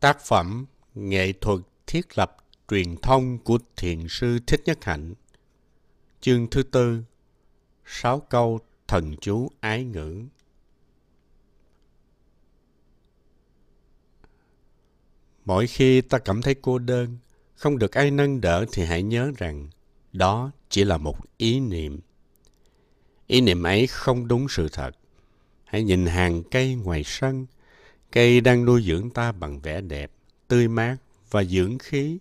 Tác phẩm Nghệ thuật thiết lập truyền thông của Thiền sư Thích Nhất Hạnh Chương thứ tư Sáu câu thần chú ái ngữ Mỗi khi ta cảm thấy cô đơn, không được ai nâng đỡ thì hãy nhớ rằng đó chỉ là một ý niệm. Ý niệm ấy không đúng sự thật. Hãy nhìn hàng cây ngoài sân, cây đang nuôi dưỡng ta bằng vẻ đẹp, tươi mát và dưỡng khí.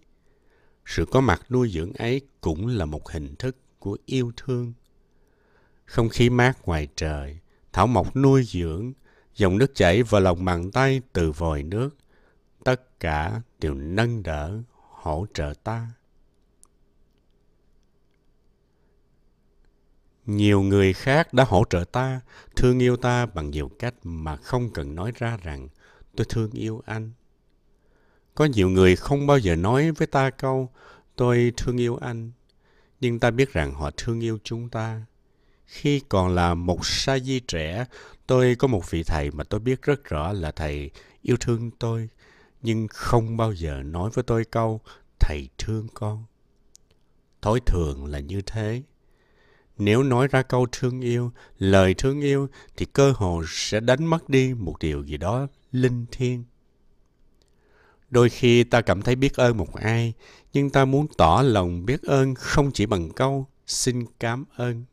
Sự có mặt nuôi dưỡng ấy cũng là một hình thức của yêu thương. Không khí mát ngoài trời, thảo mộc nuôi dưỡng, dòng nước chảy vào lòng bàn tay từ vòi nước, tất cả đều nâng đỡ, hỗ trợ ta. Nhiều người khác đã hỗ trợ ta, thương yêu ta bằng nhiều cách mà không cần nói ra rằng tôi thương yêu anh. Có nhiều người không bao giờ nói với ta câu tôi thương yêu anh, nhưng ta biết rằng họ thương yêu chúng ta. Khi còn là một sa di trẻ, tôi có một vị thầy mà tôi biết rất rõ là thầy yêu thương tôi, nhưng không bao giờ nói với tôi câu thầy thương con. Thói thường là như thế. Nếu nói ra câu thương yêu, lời thương yêu thì cơ hồ sẽ đánh mất đi một điều gì đó linh thiêng. Đôi khi ta cảm thấy biết ơn một ai, nhưng ta muốn tỏ lòng biết ơn không chỉ bằng câu xin cảm ơn.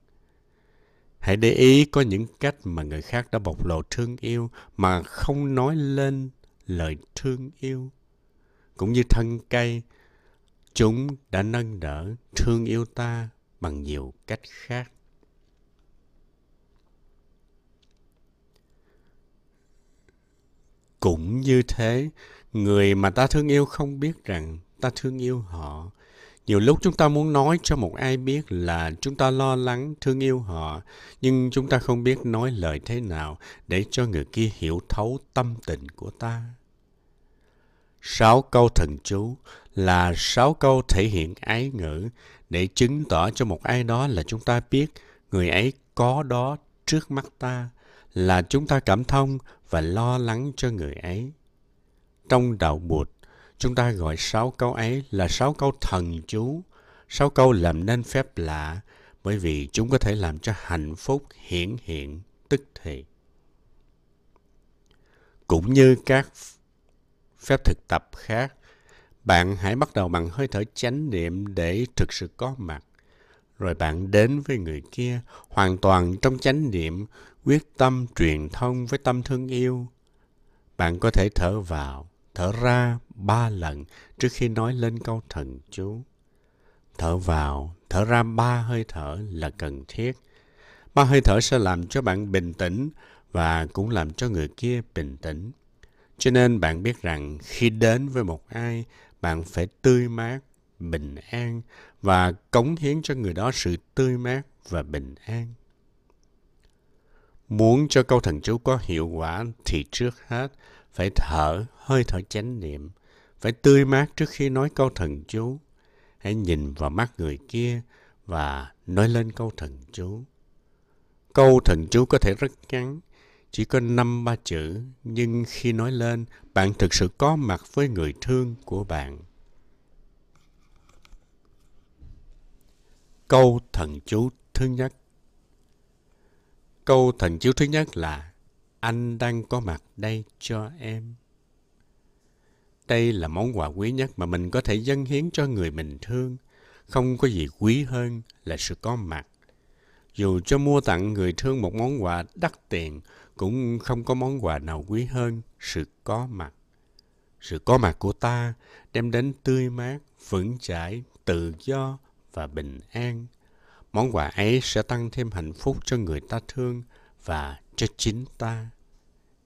Hãy để ý có những cách mà người khác đã bộc lộ thương yêu mà không nói lên lời thương yêu. Cũng như thân cây, chúng đã nâng đỡ thương yêu ta bằng nhiều cách khác. Cũng như thế, người mà ta thương yêu không biết rằng ta thương yêu họ. Nhiều lúc chúng ta muốn nói cho một ai biết là chúng ta lo lắng, thương yêu họ, nhưng chúng ta không biết nói lời thế nào để cho người kia hiểu thấu tâm tình của ta. Sáu câu thần chú là sáu câu thể hiện ái ngữ để chứng tỏ cho một ai đó là chúng ta biết người ấy có đó trước mắt ta, là chúng ta cảm thông và lo lắng cho người ấy. Trong đạo Bụt, chúng ta gọi sáu câu ấy là sáu câu thần chú, sáu câu làm nên phép lạ, bởi vì chúng có thể làm cho hạnh phúc hiển hiện tức thì. Cũng như các phép thực tập khác, bạn hãy bắt đầu bằng hơi thở chánh niệm để thực sự có mặt. Rồi bạn đến với người kia hoàn toàn trong chánh niệm, quyết tâm truyền thông với tâm thương yêu. Bạn có thể thở vào, thở ra ba lần trước khi nói lên câu thần chú. Thở vào, thở ra ba hơi thở là cần thiết. Ba hơi thở sẽ làm cho bạn bình tĩnh và cũng làm cho người kia bình tĩnh. Cho nên bạn biết rằng khi đến với một ai, bạn phải tươi mát, bình an và cống hiến cho người đó sự tươi mát và bình an. Muốn cho câu thần chú có hiệu quả thì trước hết phải thở, hơi thở chánh niệm, phải tươi mát trước khi nói câu thần chú. Hãy nhìn vào mắt người kia và nói lên câu thần chú. Câu thần chú có thể rất ngắn, chỉ có năm ba chữ, nhưng khi nói lên, bạn thực sự có mặt với người thương của bạn. Câu thần chú thứ nhất Câu thần chú thứ nhất là Anh đang có mặt đây cho em. Đây là món quà quý nhất mà mình có thể dâng hiến cho người mình thương. Không có gì quý hơn là sự có mặt. Dù cho mua tặng người thương một món quà đắt tiền, cũng không có món quà nào quý hơn sự có mặt. Sự có mặt của ta đem đến tươi mát, vững chãi, tự do và bình an. Món quà ấy sẽ tăng thêm hạnh phúc cho người ta thương và cho chính ta.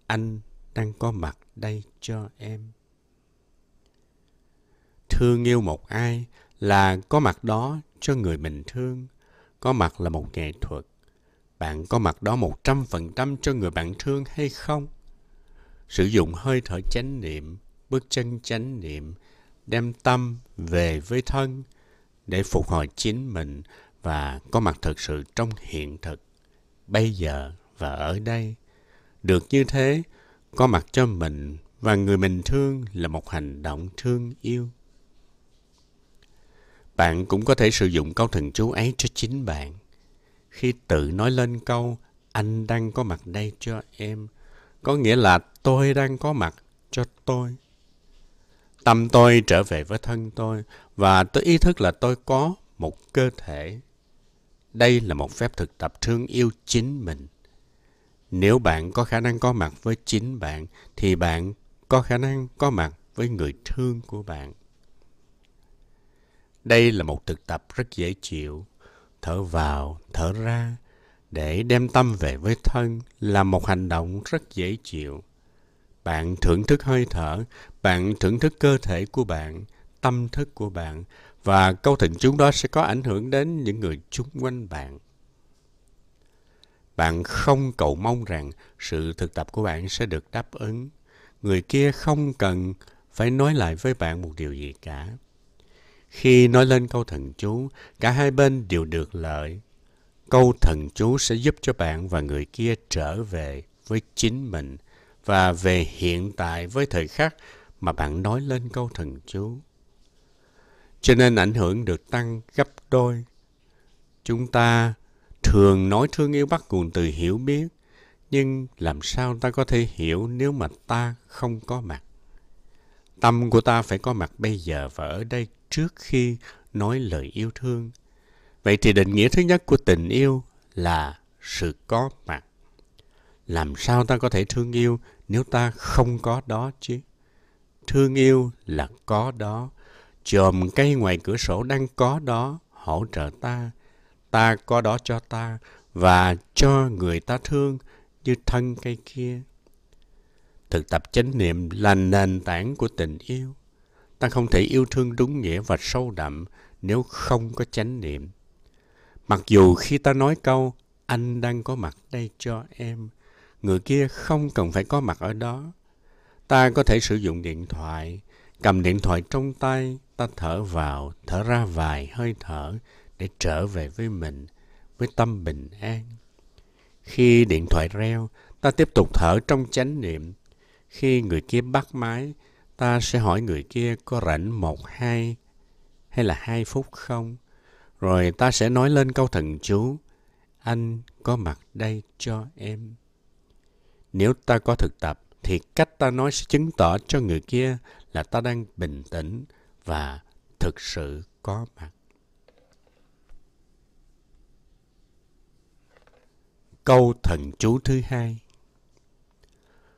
Anh đang có mặt đây cho em. Thương yêu một ai là có mặt đó cho người mình thương. Có mặt là một nghệ thuật bạn có mặt đó một trăm phần trăm cho người bạn thương hay không? Sử dụng hơi thở chánh niệm, bước chân chánh niệm, đem tâm về với thân để phục hồi chính mình và có mặt thực sự trong hiện thực, bây giờ và ở đây. Được như thế, có mặt cho mình và người mình thương là một hành động thương yêu. Bạn cũng có thể sử dụng câu thần chú ấy cho chính bạn. Khi tự nói lên câu anh đang có mặt đây cho em, có nghĩa là tôi đang có mặt cho tôi. Tâm tôi trở về với thân tôi và tôi ý thức là tôi có một cơ thể. Đây là một phép thực tập thương yêu chính mình. Nếu bạn có khả năng có mặt với chính bạn thì bạn có khả năng có mặt với người thương của bạn. Đây là một thực tập rất dễ chịu. Thở vào, thở ra để đem tâm về với thân là một hành động rất dễ chịu. Bạn thưởng thức hơi thở, bạn thưởng thức cơ thể của bạn, tâm thức của bạn và câu thịnh chú đó sẽ có ảnh hưởng đến những người chung quanh bạn. Bạn không cầu mong rằng sự thực tập của bạn sẽ được đáp ứng. Người kia không cần phải nói lại với bạn một điều gì cả. Khi nói lên câu thần chú, cả hai bên đều được lợi. Câu thần chú sẽ giúp cho bạn và người kia trở về với chính mình và về hiện tại với thời khắc mà bạn nói lên câu thần chú. Cho nên ảnh hưởng được tăng gấp đôi. Chúng ta thường nói thương yêu bắt nguồn từ hiểu biết, nhưng làm sao ta có thể hiểu nếu mà ta không có mặt? Tâm của ta phải có mặt bây giờ và ở đây trước khi nói lời yêu thương. Vậy thì định nghĩa thứ nhất của tình yêu là sự có mặt. Làm sao ta có thể thương yêu nếu ta không có đó chứ? Thương yêu là có đó. Chòm cây ngoài cửa sổ đang có đó, hỗ trợ ta. Ta có đó cho ta và cho người ta thương như thân cây kia. Thực tập chánh niệm là nền tảng của tình yêu. Ta không thể yêu thương đúng nghĩa và sâu đậm nếu không có chánh niệm. Mặc dù khi ta nói câu anh đang có mặt đây cho em, người kia không cần phải có mặt ở đó. Ta có thể sử dụng điện thoại, cầm điện thoại trong tay, ta thở vào, thở ra vài hơi thở để trở về với mình, với tâm bình an. Khi điện thoại reo, ta tiếp tục thở trong chánh niệm. Khi người kia bắt máy, ta sẽ hỏi người kia có rảnh một hai hay là hai phút không? Rồi ta sẽ nói lên câu thần chú, anh có mặt đây cho em. Nếu ta có thực tập, thì cách ta nói sẽ chứng tỏ cho người kia là ta đang bình tĩnh và thực sự có mặt. Câu thần chú thứ hai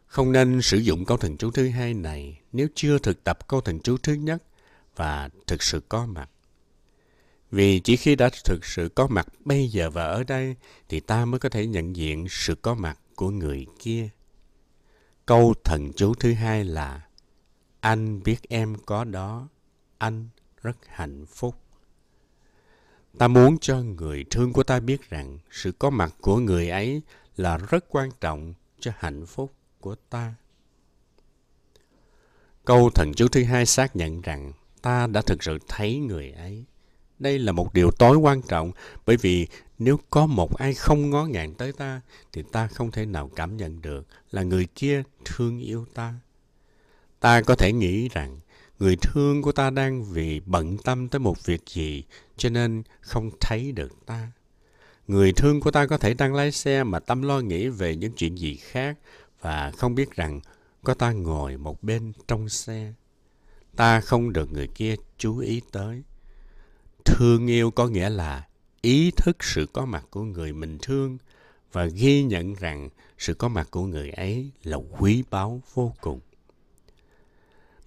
Không nên sử dụng câu thần chú thứ hai này nếu chưa thực tập câu thần chú thứ nhất và thực sự có mặt. Vì chỉ khi đã thực sự có mặt bây giờ và ở đây thì ta mới có thể nhận diện sự có mặt của người kia. Câu thần chú thứ hai là Anh biết em có đó, anh rất hạnh phúc. Ta muốn cho người thương của ta biết rằng sự có mặt của người ấy là rất quan trọng cho hạnh phúc của ta. Câu thần chú thứ hai xác nhận rằng ta đã thực sự thấy người ấy. Đây là một điều tối quan trọng, bởi vì nếu có một ai không ngó ngàng tới ta, thì ta không thể nào cảm nhận được là người kia thương yêu ta. Ta có thể nghĩ rằng người thương của ta đang vì bận tâm tới một việc gì, cho nên không thấy được ta. Người thương của ta có thể đang lái xe mà tâm lo nghĩ về những chuyện gì khác và không biết rằng có ta ngồi một bên trong xe. Ta không được người kia chú ý tới. Thương yêu có nghĩa là ý thức sự có mặt của người mình thương và ghi nhận rằng sự có mặt của người ấy là quý báu vô cùng.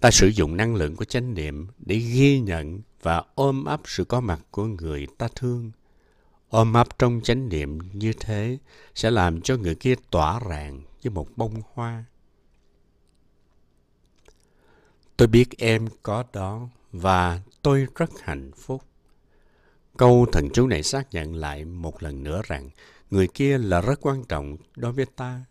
Ta sử dụng năng lượng của chánh niệm để ghi nhận và ôm ấp sự có mặt của người ta thương. Ôm ấp trong chánh niệm như thế sẽ làm cho người kia tỏa rạng như một bông hoa. Tôi biết em có đó và tôi rất hạnh phúc. Câu thần chú này xác nhận lại một lần nữa rằng người kia là rất quan trọng đối với ta.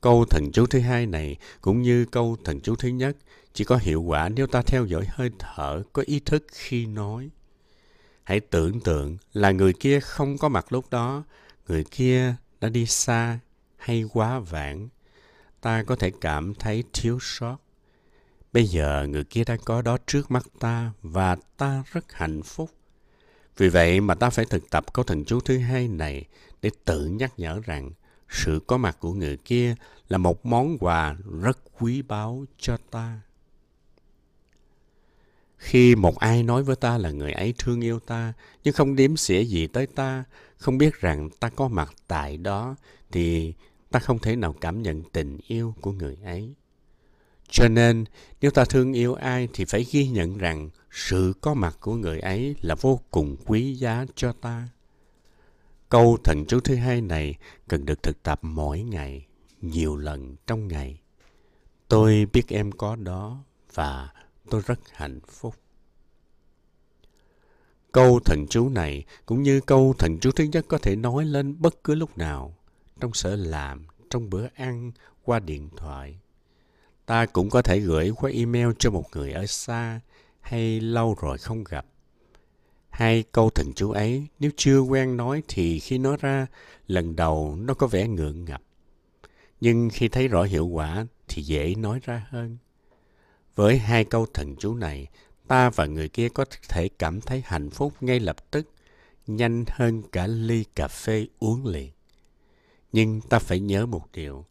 Câu thần chú thứ hai này cũng như câu thần chú thứ nhất chỉ có hiệu quả nếu ta theo dõi hơi thở có ý thức khi nói. Hãy tưởng tượng là người kia không có mặt lúc đó, người kia đã đi xa hay quá vãng. ta có thể cảm thấy thiếu sót. Bây giờ người kia đang có đó trước mắt ta và ta rất hạnh phúc. Vì vậy mà ta phải thực tập câu thần chú thứ hai này để tự nhắc nhở rằng sự có mặt của người kia là một món quà rất quý báu cho ta. Khi một ai nói với ta là người ấy thương yêu ta, nhưng không đếm xỉa gì tới ta, không biết rằng ta có mặt tại đó, thì ta không thể nào cảm nhận tình yêu của người ấy. Cho nên, nếu ta thương yêu ai thì phải ghi nhận rằng sự có mặt của người ấy là vô cùng quý giá cho ta. Câu thần chú thứ hai này cần được thực tập mỗi ngày, nhiều lần trong ngày. Tôi biết em có đó và tôi rất hạnh phúc. Câu thần chú này cũng như câu thần chú thứ nhất có thể nói lên bất cứ lúc nào, trong sở làm, trong bữa ăn, qua điện thoại. Ta cũng có thể gửi qua email cho một người ở xa hay lâu rồi không gặp. Hai câu thần chú ấy, nếu chưa quen nói thì khi nói ra, lần đầu nó có vẻ ngượng ngập. Nhưng khi thấy rõ hiệu quả thì dễ nói ra hơn. Với hai câu thần chú này, ta và người kia có thể cảm thấy hạnh phúc ngay lập tức, nhanh hơn cả ly cà phê uống liền. Nhưng ta phải nhớ một điều,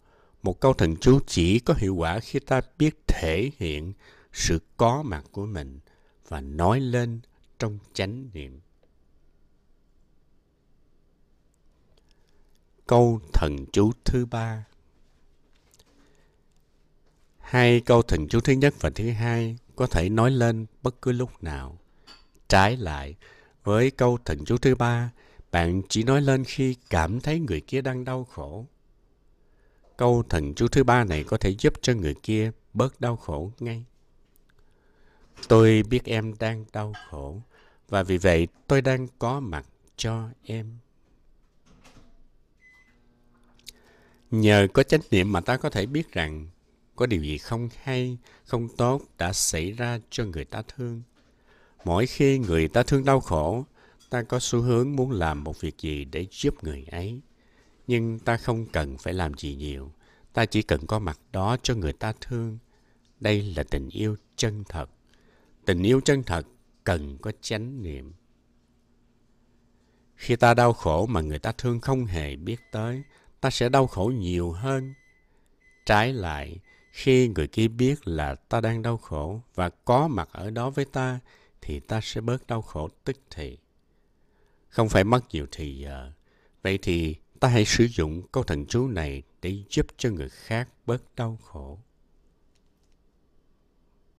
một câu thần chú chỉ có hiệu quả khi ta biết thể hiện sự có mặt của mình và nói lên trong chánh niệm. Câu thần chú thứ ba Hai câu thần chú thứ nhất và thứ hai có thể nói lên bất cứ lúc nào. Trái lại, với câu thần chú thứ ba, bạn chỉ nói lên khi cảm thấy người kia đang đau khổ. Câu thần chú thứ ba này có thể giúp cho người kia bớt đau khổ ngay. Tôi biết em đang đau khổ và vì vậy tôi đang có mặt cho em. Nhờ có chánh niệm mà ta có thể biết rằng có điều gì không hay, không tốt đã xảy ra cho người ta thương. Mỗi khi người ta thương đau khổ, ta có xu hướng muốn làm một việc gì để giúp người ấy. Nhưng ta không cần phải làm gì nhiều. Ta chỉ cần có mặt đó cho người ta thương. Đây là tình yêu chân thật. Tình yêu chân thật cần có chánh niệm. Khi ta đau khổ mà người ta thương không hề biết tới, ta sẽ đau khổ nhiều hơn. Trái lại, khi người kia biết là ta đang đau khổ và có mặt ở đó với ta, thì ta sẽ bớt đau khổ tức thì. Không phải mất nhiều thời giờ. Vậy thì ta hãy sử dụng câu thần chú này để giúp cho người khác bớt đau khổ.